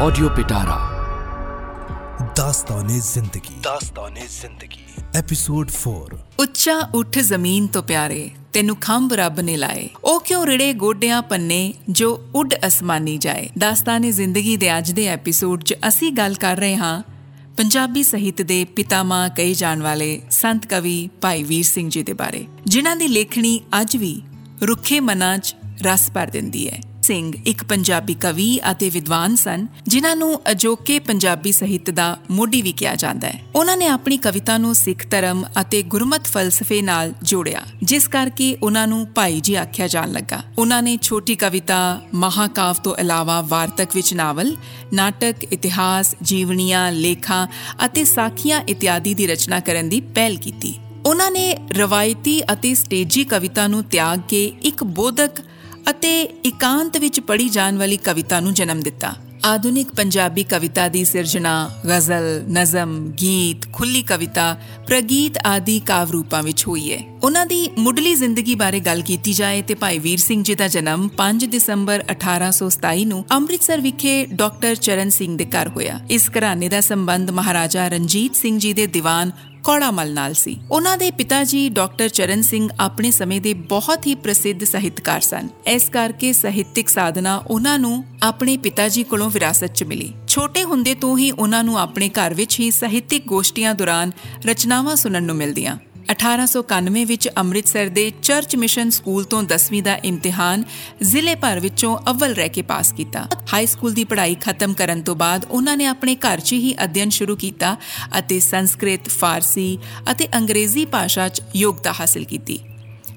Audio पिटारा ਦਾਸਤਾਨੇ ਜ਼ਿੰਦਗੀ ਦਾਸਤਾਨੇ ਜ਼ਿੰਦਗੀ episode 4 ਉੱਚਾ ਉੱਠ ਜ਼ਮੀਨ ਤੋਂ ਪਿਆਰੇ ਤੈਨੂੰ ਖੰਭ ਰੱਬ ਨੇ ਲਾਏ ਉਹ ਕਿਉਂ ਰਿੜੇ ਗੋਡਿਆਂ ਪੰਨੇ ਜੋ ਉੱਡ ਅਸਮਾਨੀ ਜਾਏ ਦਾਸਤਾਨੇ ਜ਼ਿੰਦਗੀ ਦੇ ਅੱਜ ਦੇ ਐਪੀਸੋਡ 'ਚ ਅਸੀਂ ਗੱਲ ਕਰ ਰਹੇ ਹਾਂ ਪੰਜਾਬੀ ਸਾਹਿਤ ਦੇ ਪਿਤਾਮਾ ਕਹੇ ਜਾਣ ਵਾਲੇ ਸੰਤ ਕਵੀ ਭਾਈ ਵੀਰ ਸਿੰਘ ਜੀ ਦੇ ਬਾਰੇ ਜਿਨ੍ਹਾਂ ਦੀ ਲੇਖਣੀ ਅੱਜ ਵੀ ਰੁੱਖੇ ਮਨਾਂ 'ਚ ਰਸ ਭਰ ਦਿੰਦੀ ਹੈ ਸਿੰਘ ਇੱਕ ਪੰਜਾਬੀ ਕਵੀ ਅਤੇ ਵਿਦਵਾਨ ਸਨ, ਜਿਨ੍ਹਾਂ ਨੂੰ ਅਜੋਕੇ ਪੰਜਾਬੀ ਸਾਹਿਤ ਦਾ ਮੋਢੀ ਵੀ ਕਿਹਾ ਜਾਂਦਾ ਹੈ। ਉਹਨਾਂ ਨੇ ਆਪਣੀ ਕਵਿਤਾ ਨੂੰ ਸਿੱਖ ਧਰਮ ਅਤੇ ਗੁਰਮਤ ਫਲਸਫੇ ਨਾਲ ਜੋੜਿਆ, ਜਿਸ ਕਰਕੇ ਉਹਨਾਂ ਨੂੰ ਭਾਈ ਜੀ ਆਖਿਆ ਜਾਣ ਲੱਗਾ। ਉਹਨਾਂ ਨੇ ਛੋਟੀ ਕਵਿਤਾ ਮਹਾਕਾਵ ਤੋਂ ਇਲਾਵਾ ਵਾਰਤਕ ਵਿੱਚ ਨਾਵਲ, ਨਾਟਕ, ਇਤਿਹਾਸ, ਜੀਵਨੀਆਂ, ਲੇਖਾਂ ਅਤੇ ਸਾਖੀਆਂ ਇਤਿਆਦੀ ਦੀ ਰਚਨਾ ਕਰਨ ਦੀ ਪਹਿਲ ਕੀਤੀ। ਉਹਨਾਂ ਨੇ ਰਵਾਇਤੀ ਅਤੇ ਸਟੇਜੀ ਕਵਿਤਾ ਨੂੰ ਤਿਆਗ ਕੇ ਇੱਕ ਬੋਧਕ ਅਤੇ ਇਕਾਂਤ ਵਿੱਚ ਪੜ੍ਹੀ ਜਾਣ ਵਾਲੀ ਕਵਿਤਾ ਨੂੰ ਜਨਮ ਦਿੱਤਾ। ਆਧੁਨਿਕ ਪੰਜਾਬੀ ਕਵਿਤਾ ਦੀ ਸਿਰਜਣਾ, ਗਜ਼ਲ, ਨਜ਼ਮ, ਗੀਤ, ਖੁੱਲੀ ਕਵਿਤਾ, ਪ੍ਰਗੀਤ ਆਦਿ ਕਾਵ ਰੂਪਾਂ ਵਿੱਚ ਹੋਈ ਹੈ। ਉਹਨਾਂ ਦੀ ਮੁੱਢਲੀ ਜ਼ਿੰਦਗੀ ਬਾਰੇ ਗੱਲ ਕੀਤੀ ਜਾਏ ਤੇ ਭਾਈ ਵੀਰ ਸਿੰਘ ਜੀ ਦਾ ਜਨਮ 5 ਦਸੰਬਰ 1827 ਨੂੰ ਅੰਮ੍ਰਿਤਸਰ ਵਿਖੇ ਡਾਕਟਰ ਚਰਨ ਸਿੰਘ ਦੇ ਘਰ ਹੋਇਆ। ਇਸ ਘਰਾਣੇ ਦਾ ਸੰਬੰਧ ਮਹਾਰਾਜਾ ਰਣਜੀਤ ਸਿੰਘ ਜੀ ਦੇ ਦੀਵਾਨ ਕੌੜਾਮਲ ਨਾਲ ਸੀ। ਉਹਨਾਂ ਦੇ ਪਿਤਾ ਜੀ ਡਾਕਟਰ ਚਰਨ ਸਿੰਘ ਆਪਣੇ ਸਮੇਂ ਦੇ ਬਹੁਤ ਹੀ ਪ੍ਰਸਿੱਧ ਸਾਹਿਤਕਾਰ ਸਨ। ਇਸ ਕਰਕੇ ਸਾਹਿਤਿਕ ਸਾਧਨਾ ਉਹਨਾਂ ਨੂੰ ਆਪਣੇ ਪਿਤਾ ਜੀ ਕੋਲੋਂ ਵਿਰਾਸਤ 'ਚ ਮਿਲੀ। ਛੋਟੇ ਹੁੰਦੇ ਤੋਂ ਹੀ ਉਹਨਾਂ ਨੂੰ ਆਪਣੇ ਘਰ ਵਿੱਚ ਹੀ ਸਾਹਿਤਿਕ ਗੋਸ਼ਟੀਆਂ ਦੌਰਾਨ ਰਚਨਾਵਾਂ ਸੁਣਨ ਨੂੰ ਮਿਲਦੀਆਂ। 1891 ਵਿੱਚ ਅੰਮ੍ਰਿਤਸਰ ਦੇ ਚਰਚ ਮਿਸ਼ਨ ਸਕੂਲ ਤੋਂ 10ਵੀਂ ਦਾ ਇਮਤਿਹਾਨ ਜ਼ਿਲ੍ਹੇ ਭਰ ਵਿੱਚੋਂ ਅਵਲ ਰਹਿ ਕੇ ਪਾਸ ਕੀਤਾ। ਹਾਈ ਸਕੂਲ ਦੀ ਪੜ੍ਹਾਈ ਖਤਮ ਕਰਨ ਤੋਂ ਬਾਅਦ ਉਹਨਾਂ ਨੇ ਆਪਣੇ ਘਰ 'ਚ ਹੀ ਅਧਿਐਨ ਸ਼ੁਰੂ ਕੀਤਾ ਅਤੇ ਸੰਸਕ੍ਰਿਤ, ਫਾਰਸੀ ਅਤੇ ਅੰਗਰੇਜ਼ੀ ਭਾਸ਼ਾ 'ਚ ਯੋਗਤਾ ਹਾਸਲ ਕੀਤੀ।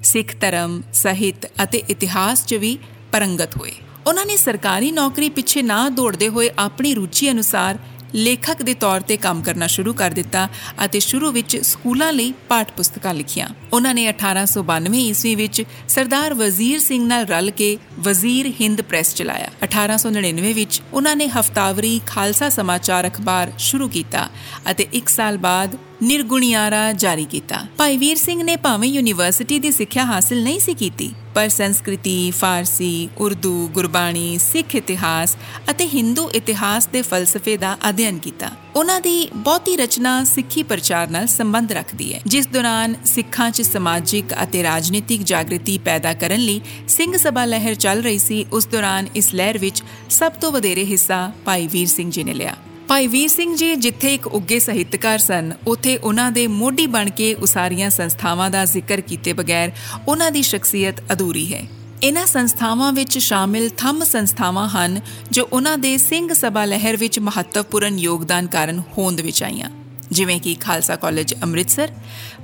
ਸਿੱਖ ਧਰਮ, ਸਾਹਿਤ ਅਤੇ ਇਤਿਹਾਸ 'ਚ ਵੀ ਪਰੰਗਤ ਹੋਏ। ਉਹਨਾਂ ਨੇ ਸਰਕਾਰੀ ਨੌਕਰੀ ਪਿੱਛੇ ਨਾ ਦੌੜਦੇ ਹੋਏ ਆਪਣੀ ਰੁਚੀ ਅਨੁਸਾਰ ਲੇਖਕ ਦੇ ਤੌਰ ਤੇ ਕੰਮ ਕਰਨਾ ਸ਼ੁਰੂ ਕਰ ਦਿੱਤਾ ਅਤੇ ਸ਼ੁਰੂ ਵਿੱਚ ਸਕੂਲਾਂ ਲਈ ਪਾਠ ਪੁਸਤਕਾਂ ਲਿਖੀਆਂ। ਉਹਨਾਂ ਨੇ 1892 ਈਸਵੀ ਵਿੱਚ ਸਰਦਾਰ ਵਜ਼ੀਰ ਸਿੰਘ ਨਾਲ ਰਲ ਕੇ ਵਜ਼ੀਰ ਹਿੰਦ ਪ੍ਰੈਸ ਚਲਾਇਆ। 1899 ਵਿੱਚ ਉਹਨਾਂ ਨੇ ਹਫਤਾਵਰੀ ਖਾਲਸਾ ਸਮਾਚਾਰ ਅਖਬਾਰ ਸ਼ੁਰੂ ਕੀਤਾ ਅਤੇ 1 ਸਾਲ ਬਾਅਦ ਨਿਰਗੁਣਿਆਰਾ ਜਾਰੀ ਕੀਤਾ। ਭਾਈ ਵੀਰ ਸਿੰਘ ਨੇ ਭਾਵੇਂ ਯੂਨੀਵਰਸਿਟੀ ਦੀ ਸਿੱਖਿਆ ਹਾਸਲ ਨਹੀਂ ਸੀ ਕੀਤੀ, ਪਰ ਸੰਸਕ੍ਰਿਤੀ, ਫਾਰਸੀ, ਉਰਦੂ, ਗੁਰਬਾਣੀ, ਸਿੱਖ ਇਤਿਹਾਸ ਅਤੇ ਹਿੰਦੂ ਇਤਿਹਾਸ ਦੇ ਫਲਸਫੇ ਦਾ ਅਧਿਐਨ ਕੀਤਾ। ਉਹਨਾਂ ਦੀ ਬਹੁਤੀ ਰਚਨਾ ਸਿੱਖੀ ਪ੍ਰਚਾਰ ਨਾਲ ਸੰਬੰਧ ਰੱਖਦੀ ਹੈ। ਜਿਸ ਦੌਰਾਨ ਸਿੱਖਾਂ 'ਚ ਸਮਾਜਿਕ ਅਤੇ ਰਾਜਨੀਤਿਕ ਜਾਗਰਤੀ ਪੈਦਾ ਕਰਨ ਲਈ ਸਿੰਘ ਸਭਾ ਲਹਿਰ ਚੱਲ ਰਹੀ ਸੀ, ਉਸ ਦੌਰਾਨ ਇਸ ਲਹਿਰ ਵਿੱਚ ਸਭ ਤੋਂ ਵਧੇਰੇ ਹਿੱਸਾ ਭਾਈ ਵੀਰ ਸਿੰਘ ਜੀ ਨੇ ਲਿਆ। ਭਾਈ ਵੀਰ ਸਿੰਘ ਜੀ ਜਿੱਥੇ ਇੱਕ ਉੱਗੇ ਸਾਹਿਤਕਾਰ ਸਨ, ਉਥੇ ਉਹਨਾਂ ਦੇ ਮੋਢੀ ਬਣ ਕੇ ਉਸਾਰੀਆਂ ਸੰਸਥਾਵਾਂ ਦਾ ਜ਼ਿਕਰ ਕੀਤੇ ਬਗੈਰ ਉਹਨਾਂ ਦੀ ਸ਼ਖਸੀਅਤ ਅਧੂਰੀ ਹੈ। ਇਹਨਾਂ ਸੰਸਥਾਵਾਂ ਵਿੱਚ ਸ਼ਾਮਿਲ ਥੰਮ ਸੰਸਥਾਵਾਂ ਹਨ ਜੋ ਉਹਨਾਂ ਦੇ ਸਿੰਘ ਸਭਾ ਲਹਿਰ ਵਿੱਚ ਮਹੱਤਵਪੂਰਨ ਯੋਗਦਾਨ ਕਾਰਨ ਹੋਂਦ ਵਿੱਚ ਆਈਆਂ। ਜਿਵੇਂ ਕਿ ਖਾਲਸਾ ਕਾਲਜ ਅੰਮ੍ਰਿਤਸਰ,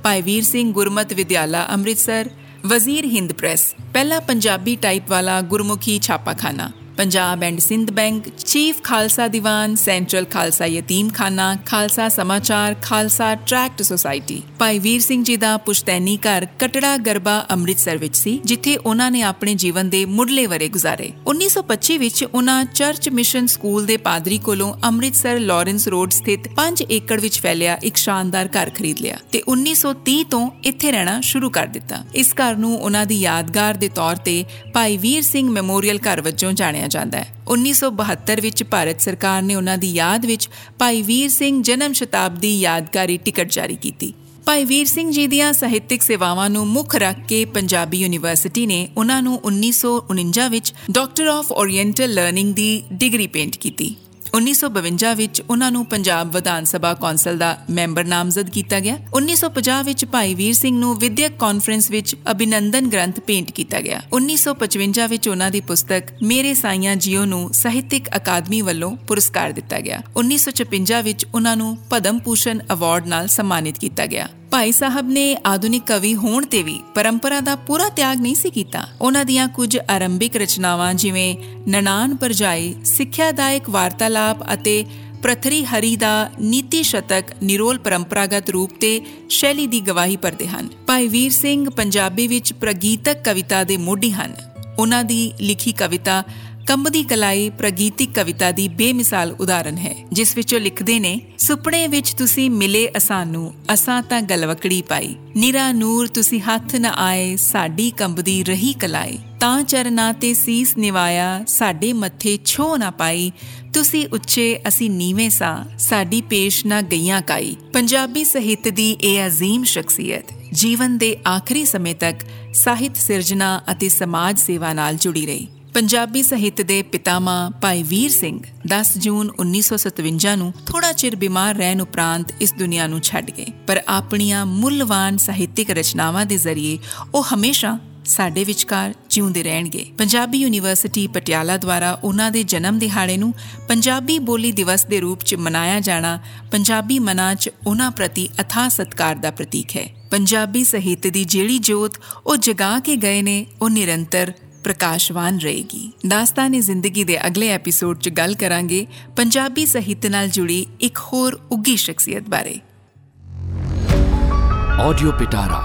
ਭਾਈ ਵੀਰ ਸਿੰਘ ਗੁਰਮਤ ਵਿਦਿਆਲਾ ਅੰਮ੍ਰਿਤਸਰ, ਵਜ਼ੀਰ ਹਿੰਦ ਪ੍ਰੈਸ, ਪਹਿਲਾ ਪੰਜਾਬੀ ਟਾਈਪ ਵਾਲਾ Gurmukhi ਛਾਪਾਖਾਨਾ। Punjab and Sindh bank, chief Khalsa Diwan, central Khalsa Yatimkhana Khalsa Samachar, Khalsa tract society. ਭਾਈ ਵੀਰ ਸਿੰਘ ਜੀ ਦਾ ਪੁਸ਼ਤੈਨੀ ਘਰ ਕਟੜਾ ਗਰਬਾ ਅੰਮ੍ਰਿਤਸਰ ਵਿੱਚ ਸੀ, ਜਿੱਥੇ ਉਹਨਾਂ ਨੇ ਆਪਣੇ ਜੀਵਨ ਦੇ ਮੁੱਢਲੇ ਵਰੇ ਗੁਜ਼ਾਰੇ। 1925 ਵਿੱਚ ਉਹਨਾਂ ਚਰਚ ਮਿਸ਼ਨ ਸਕੂਲ ਦੇ ਪਾਦਰੀ ਕੋਲੋਂ ਅੰਮ੍ਰਿਤਸਰ ਲਾਰੈਂਸ ਰੋਡ ਸਥਿਤ 5 ਏਕੜ ਵਿੱਚ ਫੈਲਿਆ ਇੱਕ ਸ਼ਾਨਦਾਰ ਘਰ ਖਰੀਦ ਲਿਆ ਤੇ 1930 ਤੋਂ ਇੱਥੇ ਰਹਿਣਾ ਸ਼ੁਰੂ ਕਰ ਦਿੱਤਾ। ਇਸ ਘਰ ਨੂੰ ਉਹਨਾਂ ਦੀ ਯਾਦਗਾਰ ਦੇ ਤੌਰ ਤੇ ਭਾਈ ਵੀਰ ਸਿੰਘ ਮੈਮੋਰੀਅਲ ਘਰ ਵਜੋਂ ਜਾਣਿਆ ਜਾਂਦਾ ਹੈ। 1972 ਵਿੱਚ ਭਾਰਤ ਸਰਕਾਰ ਨੇ ਉਹਨਾਂ ਦੀ ਯਾਦ ਵਿੱਚ ਭਾਈ ਵੀਰ ਸਿੰਘ ਜਨਮ ਸ਼ਤਾਬਦੀ ਯਾਦਗਾਰੀ ਟਿਕਟ ਜਾਰੀ ਕੀਤੀ। ਭਾਈ ਵੀਰ ਸਿੰਘ ਜੀ ਦੀਆਂ ਸਾਹਿਤਿਕ ਸੇਵਾਵਾਂ ਨੂੰ ਮੁੱਖ ਰੱਖ ਕੇ ਪੰਜਾਬੀ ਯੂਨੀਵਰਸਿਟੀ ਨੇ ਉਹਨਾਂ ਨੂੰ 1949 ਵਿੱਚ ਡਾਕਟਰ ਆਫ ਓਰੀਐਂਟਲ ਲਰਨਿੰਗ ਦੀ ਡਿਗਰੀ ਪੇਂਟ ਕੀਤੀ। 1952 ਵਿੱਚ ਉਹਨਾਂ ਨੂੰ ਪੰਜਾਬ ਵਿਧਾਨ ਸਭਾ ਕੌਂਸਲ ਦਾ ਮੈਂਬਰ ਨਾਮਜ਼ਦ ਕੀਤਾ ਗਿਆ। 1950 ਵਿੱਚ ਭਾਈ ਵੀਰ ਸਿੰਘ ਨੂੰ ਵਿਦਿਅਕ ਕਾਨਫਰੰਸ ਵਿੱਚ ਅਭਿਨੰਦਨ ਗ੍ਰੰਥ ਪੇਂਟ ਕੀਤਾ ਗਿਆ। 1955 ਵਿੱਚ ਉਹਨਾਂ ਦੀ ਪੁਸਤਕ ਮੇਰੇ ਸਾਈਆਂ ਜੀਓ ਨੂੰ ਸਾਹਿਤਿਕ ਅਕਾਦਮੀ ਵੱਲੋਂ ਪੁਰਸਕਾਰ ਦਿੱਤਾ ਗਿਆ। 1956 ਵਿੱਚ ਉਹਨਾਂ ਨੂੰ ਪਦਮ ਭੂਸ਼ਣ ਅਵਾਰਡ ਨਾਲ ਸਨਮਾਨਿਤ ਕੀਤਾ ਗਿਆ। ਭਾਈ ਸਾਹਿਬ ਨੇ ਆਧੁਨਿਕ ਕਵੀ ਹੋਣ ਤੇ ਵੀ ਪਰੰਪਰਾ ਦਾ ਪੂਰਾ ਤਿਆਗ ਨਹੀਂ ਸੀ ਕੀਤਾ। ਉਹਨਾਂ ਦੀਆਂ ਕੁਝ ਆਰੰਭਿਕ ਰਚਨਾਵਾਂ ਜਿਵੇਂ ਨਨਾਨ ਪਰਜਾਈ, ਸਿੱਖਿਆਦਾਇਕ ਵਾਰਤਾਲਾਪ ਅਤੇ ਪ੍ਰਥਰੀ ਹਰੀ ਦਾ ਨੀਤੀ ਸ਼ਤਕ ਨਿਰੋਲ ਪਰੰਪਰਾਗਤ ਰੂਪ ਤੇ ਸ਼ੈਲੀ ਦੀ ਗਵਾਹੀ ਭਰਦੇ ਹਨ। ਭਾਈ ਵੀਰ ਸਿੰਘ ਪੰਜਾਬੀ ਵਿੱਚ ਪ੍ਰਗੀਤਕ ਕਵਿਤਾ ਦੇ ਮੋਢੀ ਹਨ। ਉਹਨਾਂ ਦੀ ਲਿਖੀ ਕਵਿਤਾ ਕੰਬਦੀ ਕਲਾਈ ਪ੍ਰਗੀਤਿਕ ਕਵਿਤਾ ਦੀ ਬੇਮਿਸਾਲ ਉਦਾਹਰਣ ਹੈ, ਜਿਸ ਵਿੱਚੋਂ ਲਿਖਦੇ ਨੇ, ਸੁਪਨੇ ਵਿੱਚ ਤੁਸੀਂ ਮਿਲੇ ਅਸਾਨੂੰ ਅਸਾਂ ਤਾਂ ਗਲਵਕੜੀ ਪਾਈ। ਨਿਰਾ ਨੂਰ ਤੁਸੀਂ ਹੱਥ ਨ ਆਏ, ਸਾਡੀ ਕੰਬਦੀ ਰਹੀ ਕਲਾਈ। ਤਾਂ ਚਰਨਾ ਤੇ ਸੀਸ ਨਿਵਾਇਆ, ਸਾਡੇ ਮੱਥੇ ਛੋ ਨਾ ਪਾਈ। ਤੁਸੀਂ ਉੱਚੇ ਅਸੀਂ ਨੀਵੇਂ ਸਾਂ, ਸਾਡੀ ਪੇਸ਼ ਨਾ ਗਈਆਂ ਕਾਈ। ਪੰਜਾਬੀ ਸਾਹਿਤ ਦੀ ਇਹ ਅਜ਼ੀਮ ਸ਼ਖਸੀਅਤ, ਜੀਵਨ ਦੇ ਆਖਰੀ ਸਮੇਂ ਤੱਕ ਸਾਹਿਤ ਸਿਰਜਣਾ ਅਤੇ ਸਮਾਜ ਸੇਵਾ ਨਾਲ ਜੁੜੀ ਰਹੀ। ਪੰਜਾਬੀ ਸਾਹਿਤ ਦੇ ਪਿਤਾਮਾ ਭਾਈ ਵੀਰ ਸਿੰਘ 10 ਜੂਨ 1957 ਨੂੰ ਥੋੜਾ ਚਿਰ ਬਿਮਾਰ ਰਹਿਣ ਉਪਰੰਤ ਇਸ ਦੁਨੀਆ ਨੂੰ ਛੱਡ ਗਏ। ਪਰ ਆਪਣੀਆਂ ਮੁੱਲਵਾਨ ਸਾਹਿਤਿਕ ਰਚਨਾਵਾਂ ਦੇ ਜ਼ਰੀਏ ਉਹ ਹਮੇਸ਼ਾ ਸਾਡੇ ਵਿਚਕਾਰ ਜਿਉਂਦੇ ਰਹਿਣਗੇ। ਪੰਜਾਬੀ ਯੂਨੀਵਰਸਿਟੀ ਪਟਿਆਲਾ ਦੁਆਰਾ ਉਹਨਾਂ ਦੇ ਜਨਮ ਦਿਹਾੜੇ ਨੂੰ ਪੰਜਾਬੀ ਬੋਲੀ ਦਿਵਸ ਦੇ ਰੂਪ 'ਚ ਮਨਾਇਆ ਜਾਣਾ, ਪੰਜਾਬੀ ਮਨਾਂ 'ਚ ਉਹਨਾਂ ਪ੍ਰਤੀ ਅਥਾਹ ਸਤਕਾਰ ਦਾ ਪ੍ਰਤੀਕ ਹੈ। ਪੰਜਾਬੀ ਸਾਹਿਤ ਦੀ ਜਿਹੜੀ ਜੋਤ ਉਹ ਜਗਾ ਕੇ ਗਏ ਨੇ, ਉਹ ਨਿਰੰਤਰ ਪ੍ਰਕਾਸ਼ਵਾਨ ਰਹੇਗੀ। ਦਾਸਤਾਨੇ ਜ਼ਿੰਦਗੀ ਦੇ ਅਗਲੇ ਐਪੀਸੋਡ 'ਚ ਗੱਲ ਕਰਾਂਗੇ ਪੰਜਾਬੀ ਸਾਹਿਤ ਨਾਲ ਜੁੜੀ ਇੱਕ ਹੋਰ ਉੱਗੀ ਸ਼ਖਸੀਅਤ ਬਾਰੇ। ਆਡੀਓ ਪਿਟਾਰਾ